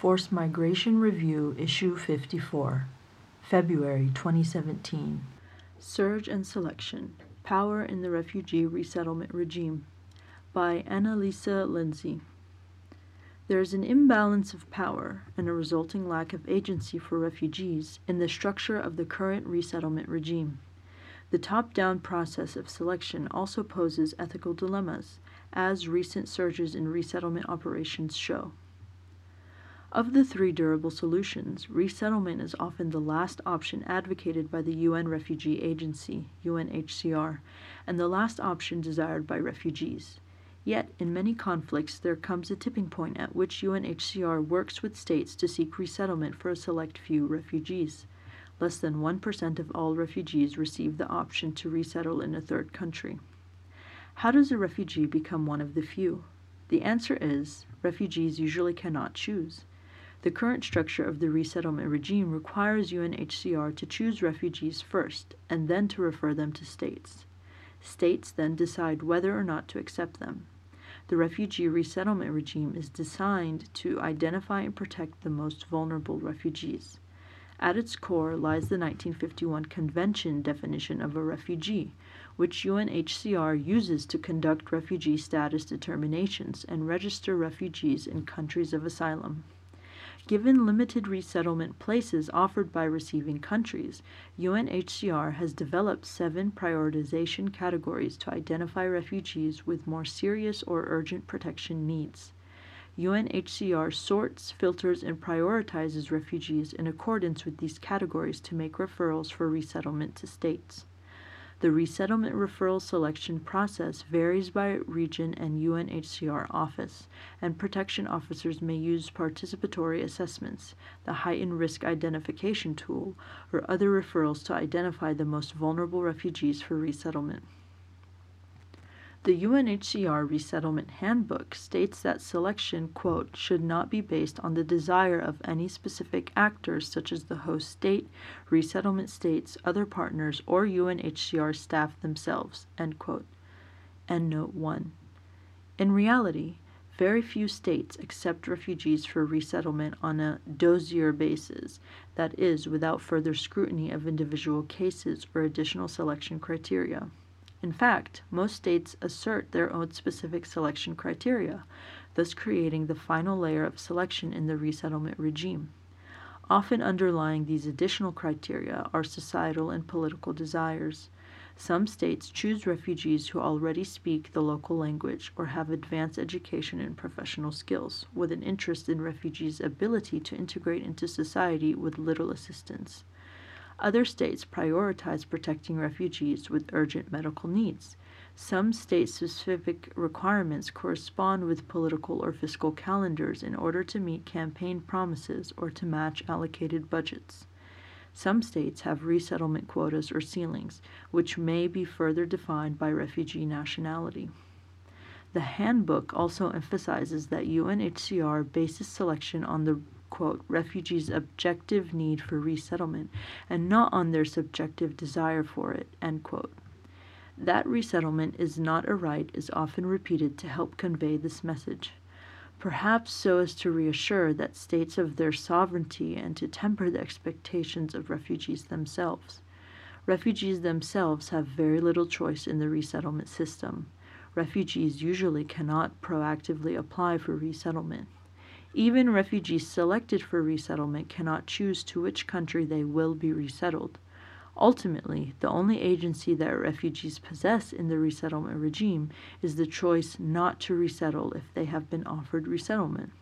Forced Migration Review, Issue 54, February 2017. Surge and Selection Power in the Refugee Resettlement Regime by Annalisa Lindsay. There is an imbalance of power and a resulting lack of agency for refugees in the structure of the current resettlement regime. The top down process of selection also poses ethical dilemmas, as recent surges in resettlement operations show. Of the three durable solutions, resettlement is often the last option advocated by the UN Refugee Agency, UNHCR, and the last option desired by refugees. Yet, in many conflicts, there comes a tipping point at which UNHCR works with states to seek resettlement for a select few refugees. Less than 1% of all refugees receive the option to resettle in a third country. How does a refugee become one of the few? The answer is refugees usually cannot choose. The current structure of the resettlement regime requires UNHCR to choose refugees first and then to refer them to states. States then decide whether or not to accept them. The refugee resettlement regime is designed to identify and protect the most vulnerable refugees. At its core lies the 1951 Convention definition of a refugee, which UNHCR uses to conduct refugee status determinations and register refugees in countries of asylum. Given limited resettlement places offered by receiving countries, UNHCR has developed seven prioritization categories to identify refugees with more serious or urgent protection needs. UNHCR sorts, filters, and prioritizes refugees in accordance with these categories to make referrals for resettlement to states. The resettlement referral selection process varies by region and UNHCR office, and protection officers may use participatory assessments, the heightened risk identification tool, or other referrals to identify the most vulnerable refugees for resettlement. The UNHCR Resettlement Handbook states that selection, quote, should not be based on the desire of any specific actors such as the host state, resettlement states, other partners, or UNHCR staff themselves, end quote. End note 1. In reality, very few states accept refugees for resettlement on a dossier basis, that is, without further scrutiny of individual cases or additional selection criteria. In fact, most states assert their own specific selection criteria, thus creating the final layer of selection in the resettlement regime. Often underlying these additional criteria are societal and political desires. Some states choose refugees who already speak the local language or have advanced education and professional skills, with an interest in refugees' ability to integrate into society with little assistance. Other states prioritize protecting refugees with urgent medical needs. Some state specific requirements correspond with political or fiscal calendars in order to meet campaign promises or to match allocated budgets. Some states have resettlement quotas or ceilings, which may be further defined by refugee nationality. The handbook also emphasizes that UNHCR bases selection on the quote, refugees' objective need for resettlement and not on their subjective desire for it, end quote. That resettlement is not a right is often repeated to help convey this message, perhaps so as to reassure that states of their sovereignty and to temper the expectations of refugees themselves. Refugees themselves have very little choice in the resettlement system. Refugees usually cannot proactively apply for resettlement. Even refugees selected for resettlement cannot choose to which country they will be resettled. Ultimately, the only agency that refugees possess in the resettlement regime is the choice not to resettle if they have been offered resettlement.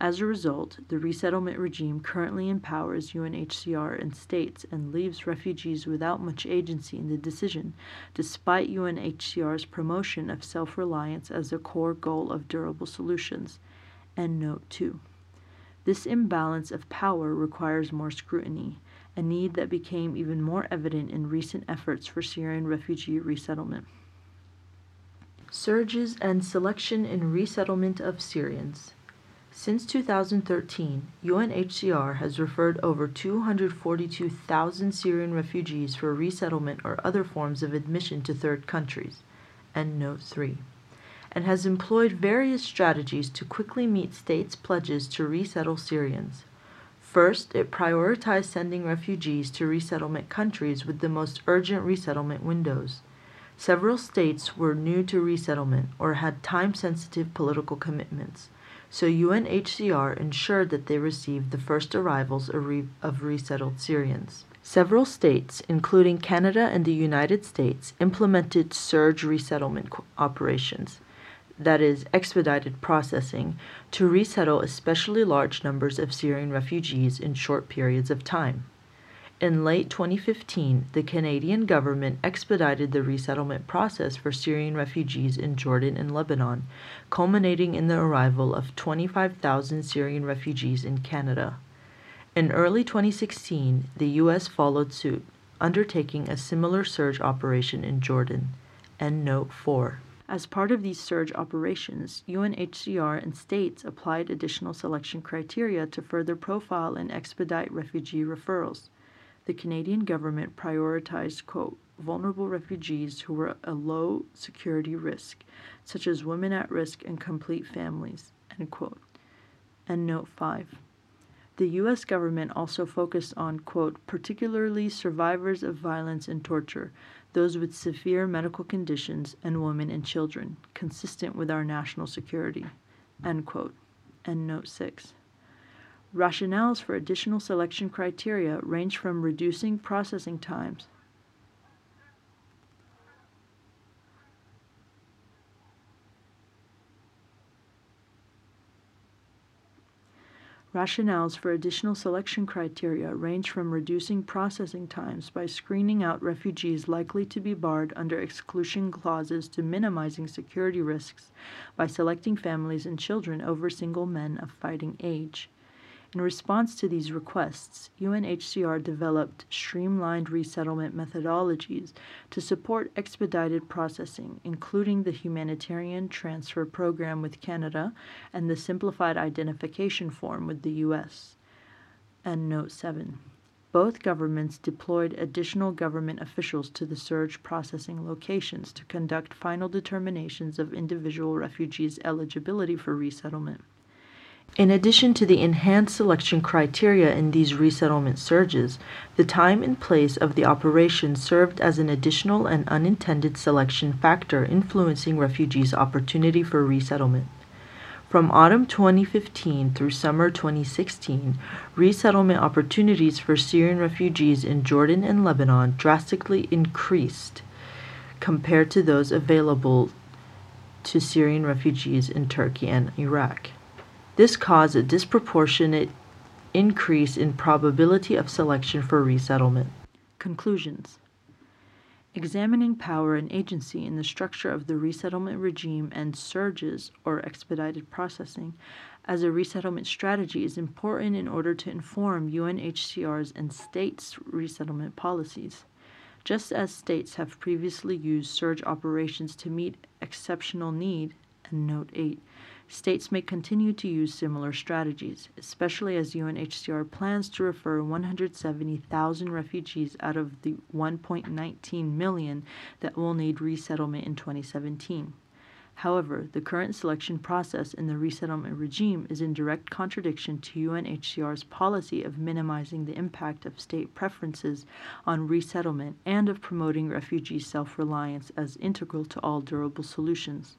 As a result, the resettlement regime currently empowers UNHCR and states and leaves refugees without much agency in the decision, despite UNHCR's promotion of self reliance as a core goal of durable solutions. End note 2. This imbalance of power requires more scrutiny, a need that became even more evident in recent efforts for Syrian refugee resettlement. Surges and selection in resettlement of Syrians. Since 2013, UNHCR has referred over 242,000 Syrian refugees for resettlement or other forms of admission to third countries. End note 3. And has employed various strategies to quickly meet states' pledges to resettle Syrians. First, it prioritized sending refugees to resettlement countries with the most urgent resettlement windows. Several states were new to resettlement or had time sensitive political commitments, so UNHCR ensured that they received the first arrivals of, re- of resettled Syrians. Several states, including Canada and the United States, implemented surge resettlement operations, that is, expedited processing, to resettle especially large numbers of Syrian refugees in short periods of time. In late 2015, the Canadian government expedited the resettlement process for Syrian refugees in Jordan and Lebanon, culminating in the arrival of 25,000 Syrian refugees in Canada. In early 2016, the U.S. followed suit, undertaking a similar surge operation in Jordan. End note 4. As part of these surge operations, UNHCR and states applied additional selection criteria to further profile and expedite refugee referrals the Canadian government prioritized, quote, vulnerable refugees who were a low security risk, such as women at risk and complete families, end quote. And note 5. The U.S. government also focused on, quote, particularly survivors of violence and torture, those with severe medical conditions, and women and children, consistent with our national security, end quote. End note 6. Rationales for additional selection criteria range from reducing processing times Rationales for additional selection criteria range from reducing processing times by screening out refugees likely to be barred under exclusion clauses to minimizing security risks by selecting families and children over single men of fighting age. In response to these requests, UNHCR developed streamlined resettlement methodologies to support expedited processing, including the Humanitarian Transfer Program with Canada and the Simplified Identification Form with the U.S. And Note 7. Both governments deployed additional government officials to the surge processing locations to conduct final determinations of individual refugees' eligibility for resettlement. In addition to the enhanced selection criteria in these resettlement surges, the time and place of the operation served as an additional and unintended selection factor influencing refugees' opportunity for resettlement. From autumn 2015 through summer 2016, resettlement opportunities for Syrian refugees in Jordan and Lebanon drastically increased compared to those available to Syrian refugees in Turkey and Iraq. This caused a disproportionate increase in probability of selection for resettlement. Conclusions Examining power and agency in the structure of the resettlement regime and surges or expedited processing as a resettlement strategy is important in order to inform UNHCR's and states' resettlement policies. Just as states have previously used surge operations to meet exceptional need, and note 8, States may continue to use similar strategies, especially as UNHCR plans to refer 170,000 refugees out of the 1.19 million that will need resettlement in 2017. However, the current selection process in the resettlement regime is in direct contradiction to UNHCR's policy of minimizing the impact of state preferences on resettlement and of promoting refugee self reliance as integral to all durable solutions.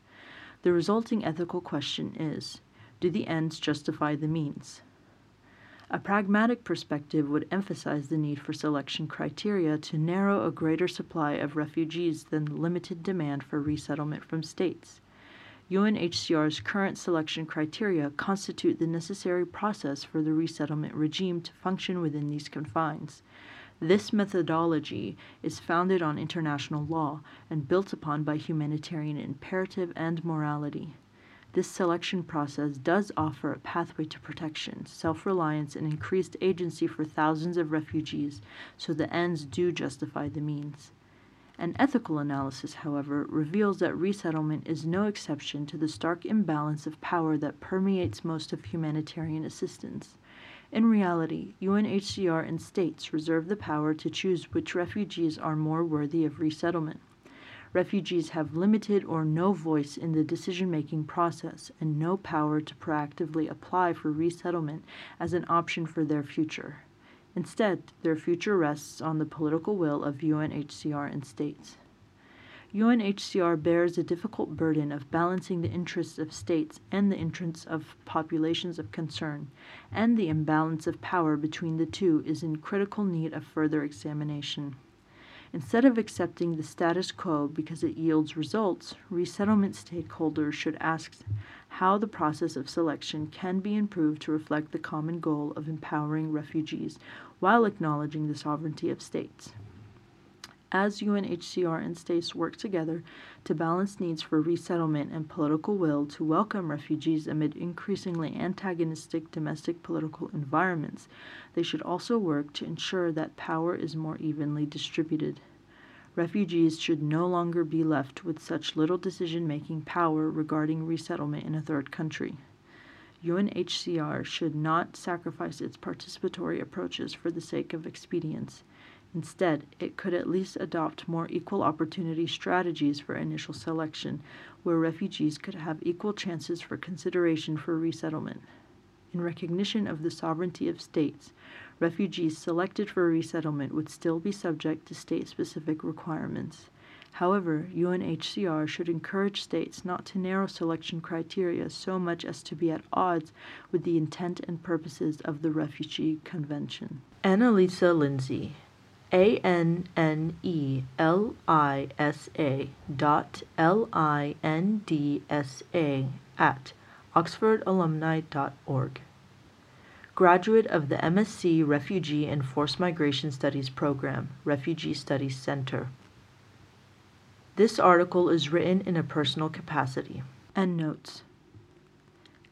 The resulting ethical question is do the ends justify the means? A pragmatic perspective would emphasize the need for selection criteria to narrow a greater supply of refugees than the limited demand for resettlement from states. UNHCR's current selection criteria constitute the necessary process for the resettlement regime to function within these confines. This methodology is founded on international law and built upon by humanitarian imperative and morality. This selection process does offer a pathway to protection, self reliance, and increased agency for thousands of refugees, so the ends do justify the means. An ethical analysis, however, reveals that resettlement is no exception to the stark imbalance of power that permeates most of humanitarian assistance. In reality, UNHCR and states reserve the power to choose which refugees are more worthy of resettlement. refugees have limited or no voice in the decision making process and no power to proactively apply for resettlement as an option for their future. Instead, their future rests on the political will of UNHCR and states. UNHCR bears a difficult burden of balancing the interests of states and the interests of populations of concern, and the imbalance of power between the two is in critical need of further examination. Instead of accepting the status quo because it yields results, resettlement stakeholders should ask how the process of selection can be improved to reflect the common goal of empowering refugees while acknowledging the sovereignty of states as UNHCR and states work together to balance needs for resettlement and political will to welcome refugees amid increasingly antagonistic domestic political environments, they should also work to ensure that power is more evenly distributed. Refugees should no longer be left with such little decision making power regarding resettlement in a third country. UNHCR should not sacrifice its participatory approaches for the sake of expedience. Instead, it could at least adopt more equal opportunity strategies for initial selection, where refugees could have equal chances for consideration for resettlement. In recognition of the sovereignty of states, refugees selected for resettlement would still be subject to state specific requirements. However, UNHCR should encourage states not to narrow selection criteria so much as to be at odds with the intent and purposes of the Refugee Convention. Annalisa Lindsay, a N N E L I S A dot L I N D S A at oxfordalumni.org. Graduate of the MSc Refugee and Forced Migration Studies Program, Refugee Studies Center. This article is written in a personal capacity. Endnotes.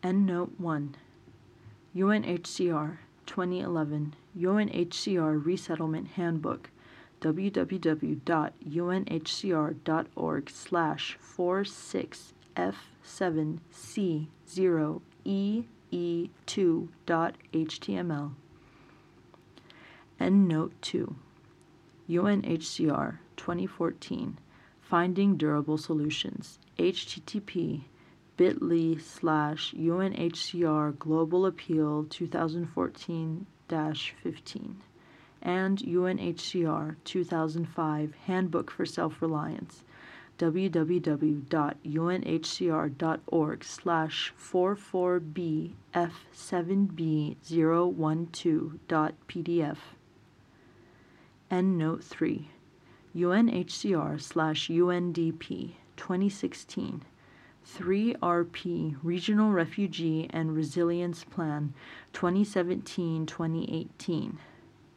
Endnote 1 UNHCR 2011 UNHCR Resettlement Handbook www.unhcr.org slash 46F7C0EE2.html Endnote 2 UNHCR 2014 Finding Durable Solutions http bit.ly slash UNHCR Global Appeal 2014 15 and UNHCR 2005 Handbook for Self-Reliance. Www.unhcr.org slash 44bf7b012.pdf Endnote 3 UNHCR slash UNDP 2016 3RP Regional Refugee and Resilience Plan 2017-2018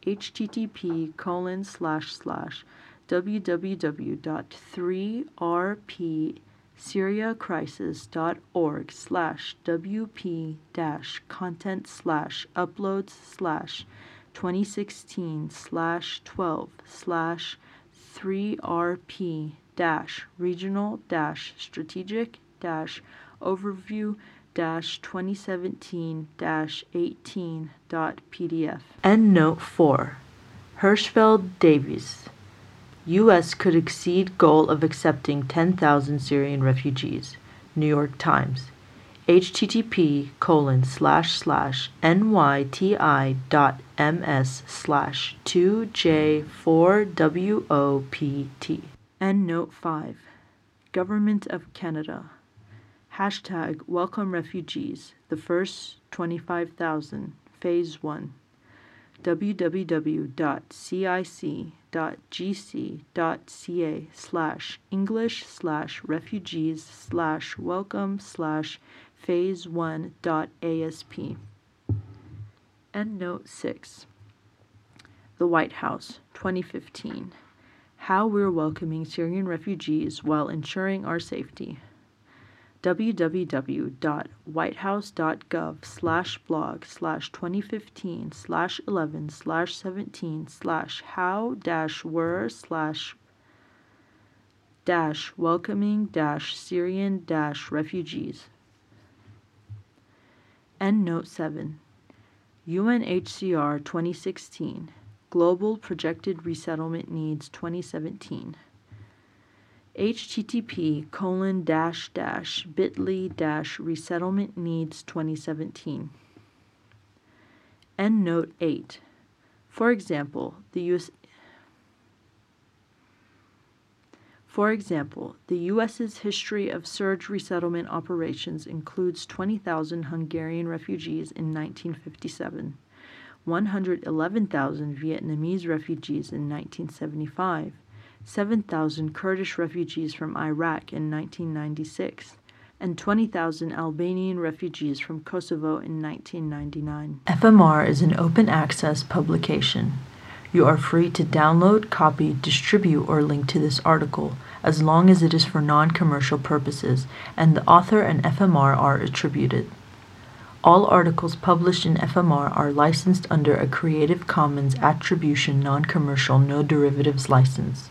http colon slash slash www.3rpsyriacrisis.org slash wp dash content slash uploads slash 2016 slash 12 slash 3rp dash regional dash strategic overview dash 2017 dash 18 dot pdf endnote 4 hirschfeld davis. U.s could exceed goal of accepting 10,000 syrian refugees. New york times. Http colon slash slash nyti dot ms slash 2j4wopt endnote 5 government of canada Hashtag Welcome Refugees, the first 25,000, Phase 1. www.cic.gc.ca slash English slash refugees slash welcome slash phase 1 dot ASP. Endnote 6. The White House, 2015. How we're welcoming Syrian refugees while ensuring our safety www.whitehouse.gov slash blog slash 2015 slash 11 slash 17 slash how dash were slash dash welcoming dash Syrian dash refugees. Endnote 7 UNHCR 2016 Global Projected Resettlement Needs 2017 http colon dash dash bit.ly dash resettlement needs 2017 Endnote 8 for example the US For example, the U.S.'s history of surge resettlement operations includes 20,000 Hungarian refugees in 1957, 111,000 Vietnamese refugees in 1975, 7,000 Kurdish refugees from Iraq in 1996, and 20,000 Albanian refugees from Kosovo in 1999. FMR is an open access publication. You are free to download, copy, distribute, or link to this article as long as it is for non commercial purposes and the author and FMR are attributed. All articles published in FMR are licensed under a Creative Commons Attribution Non Commercial No Derivatives license.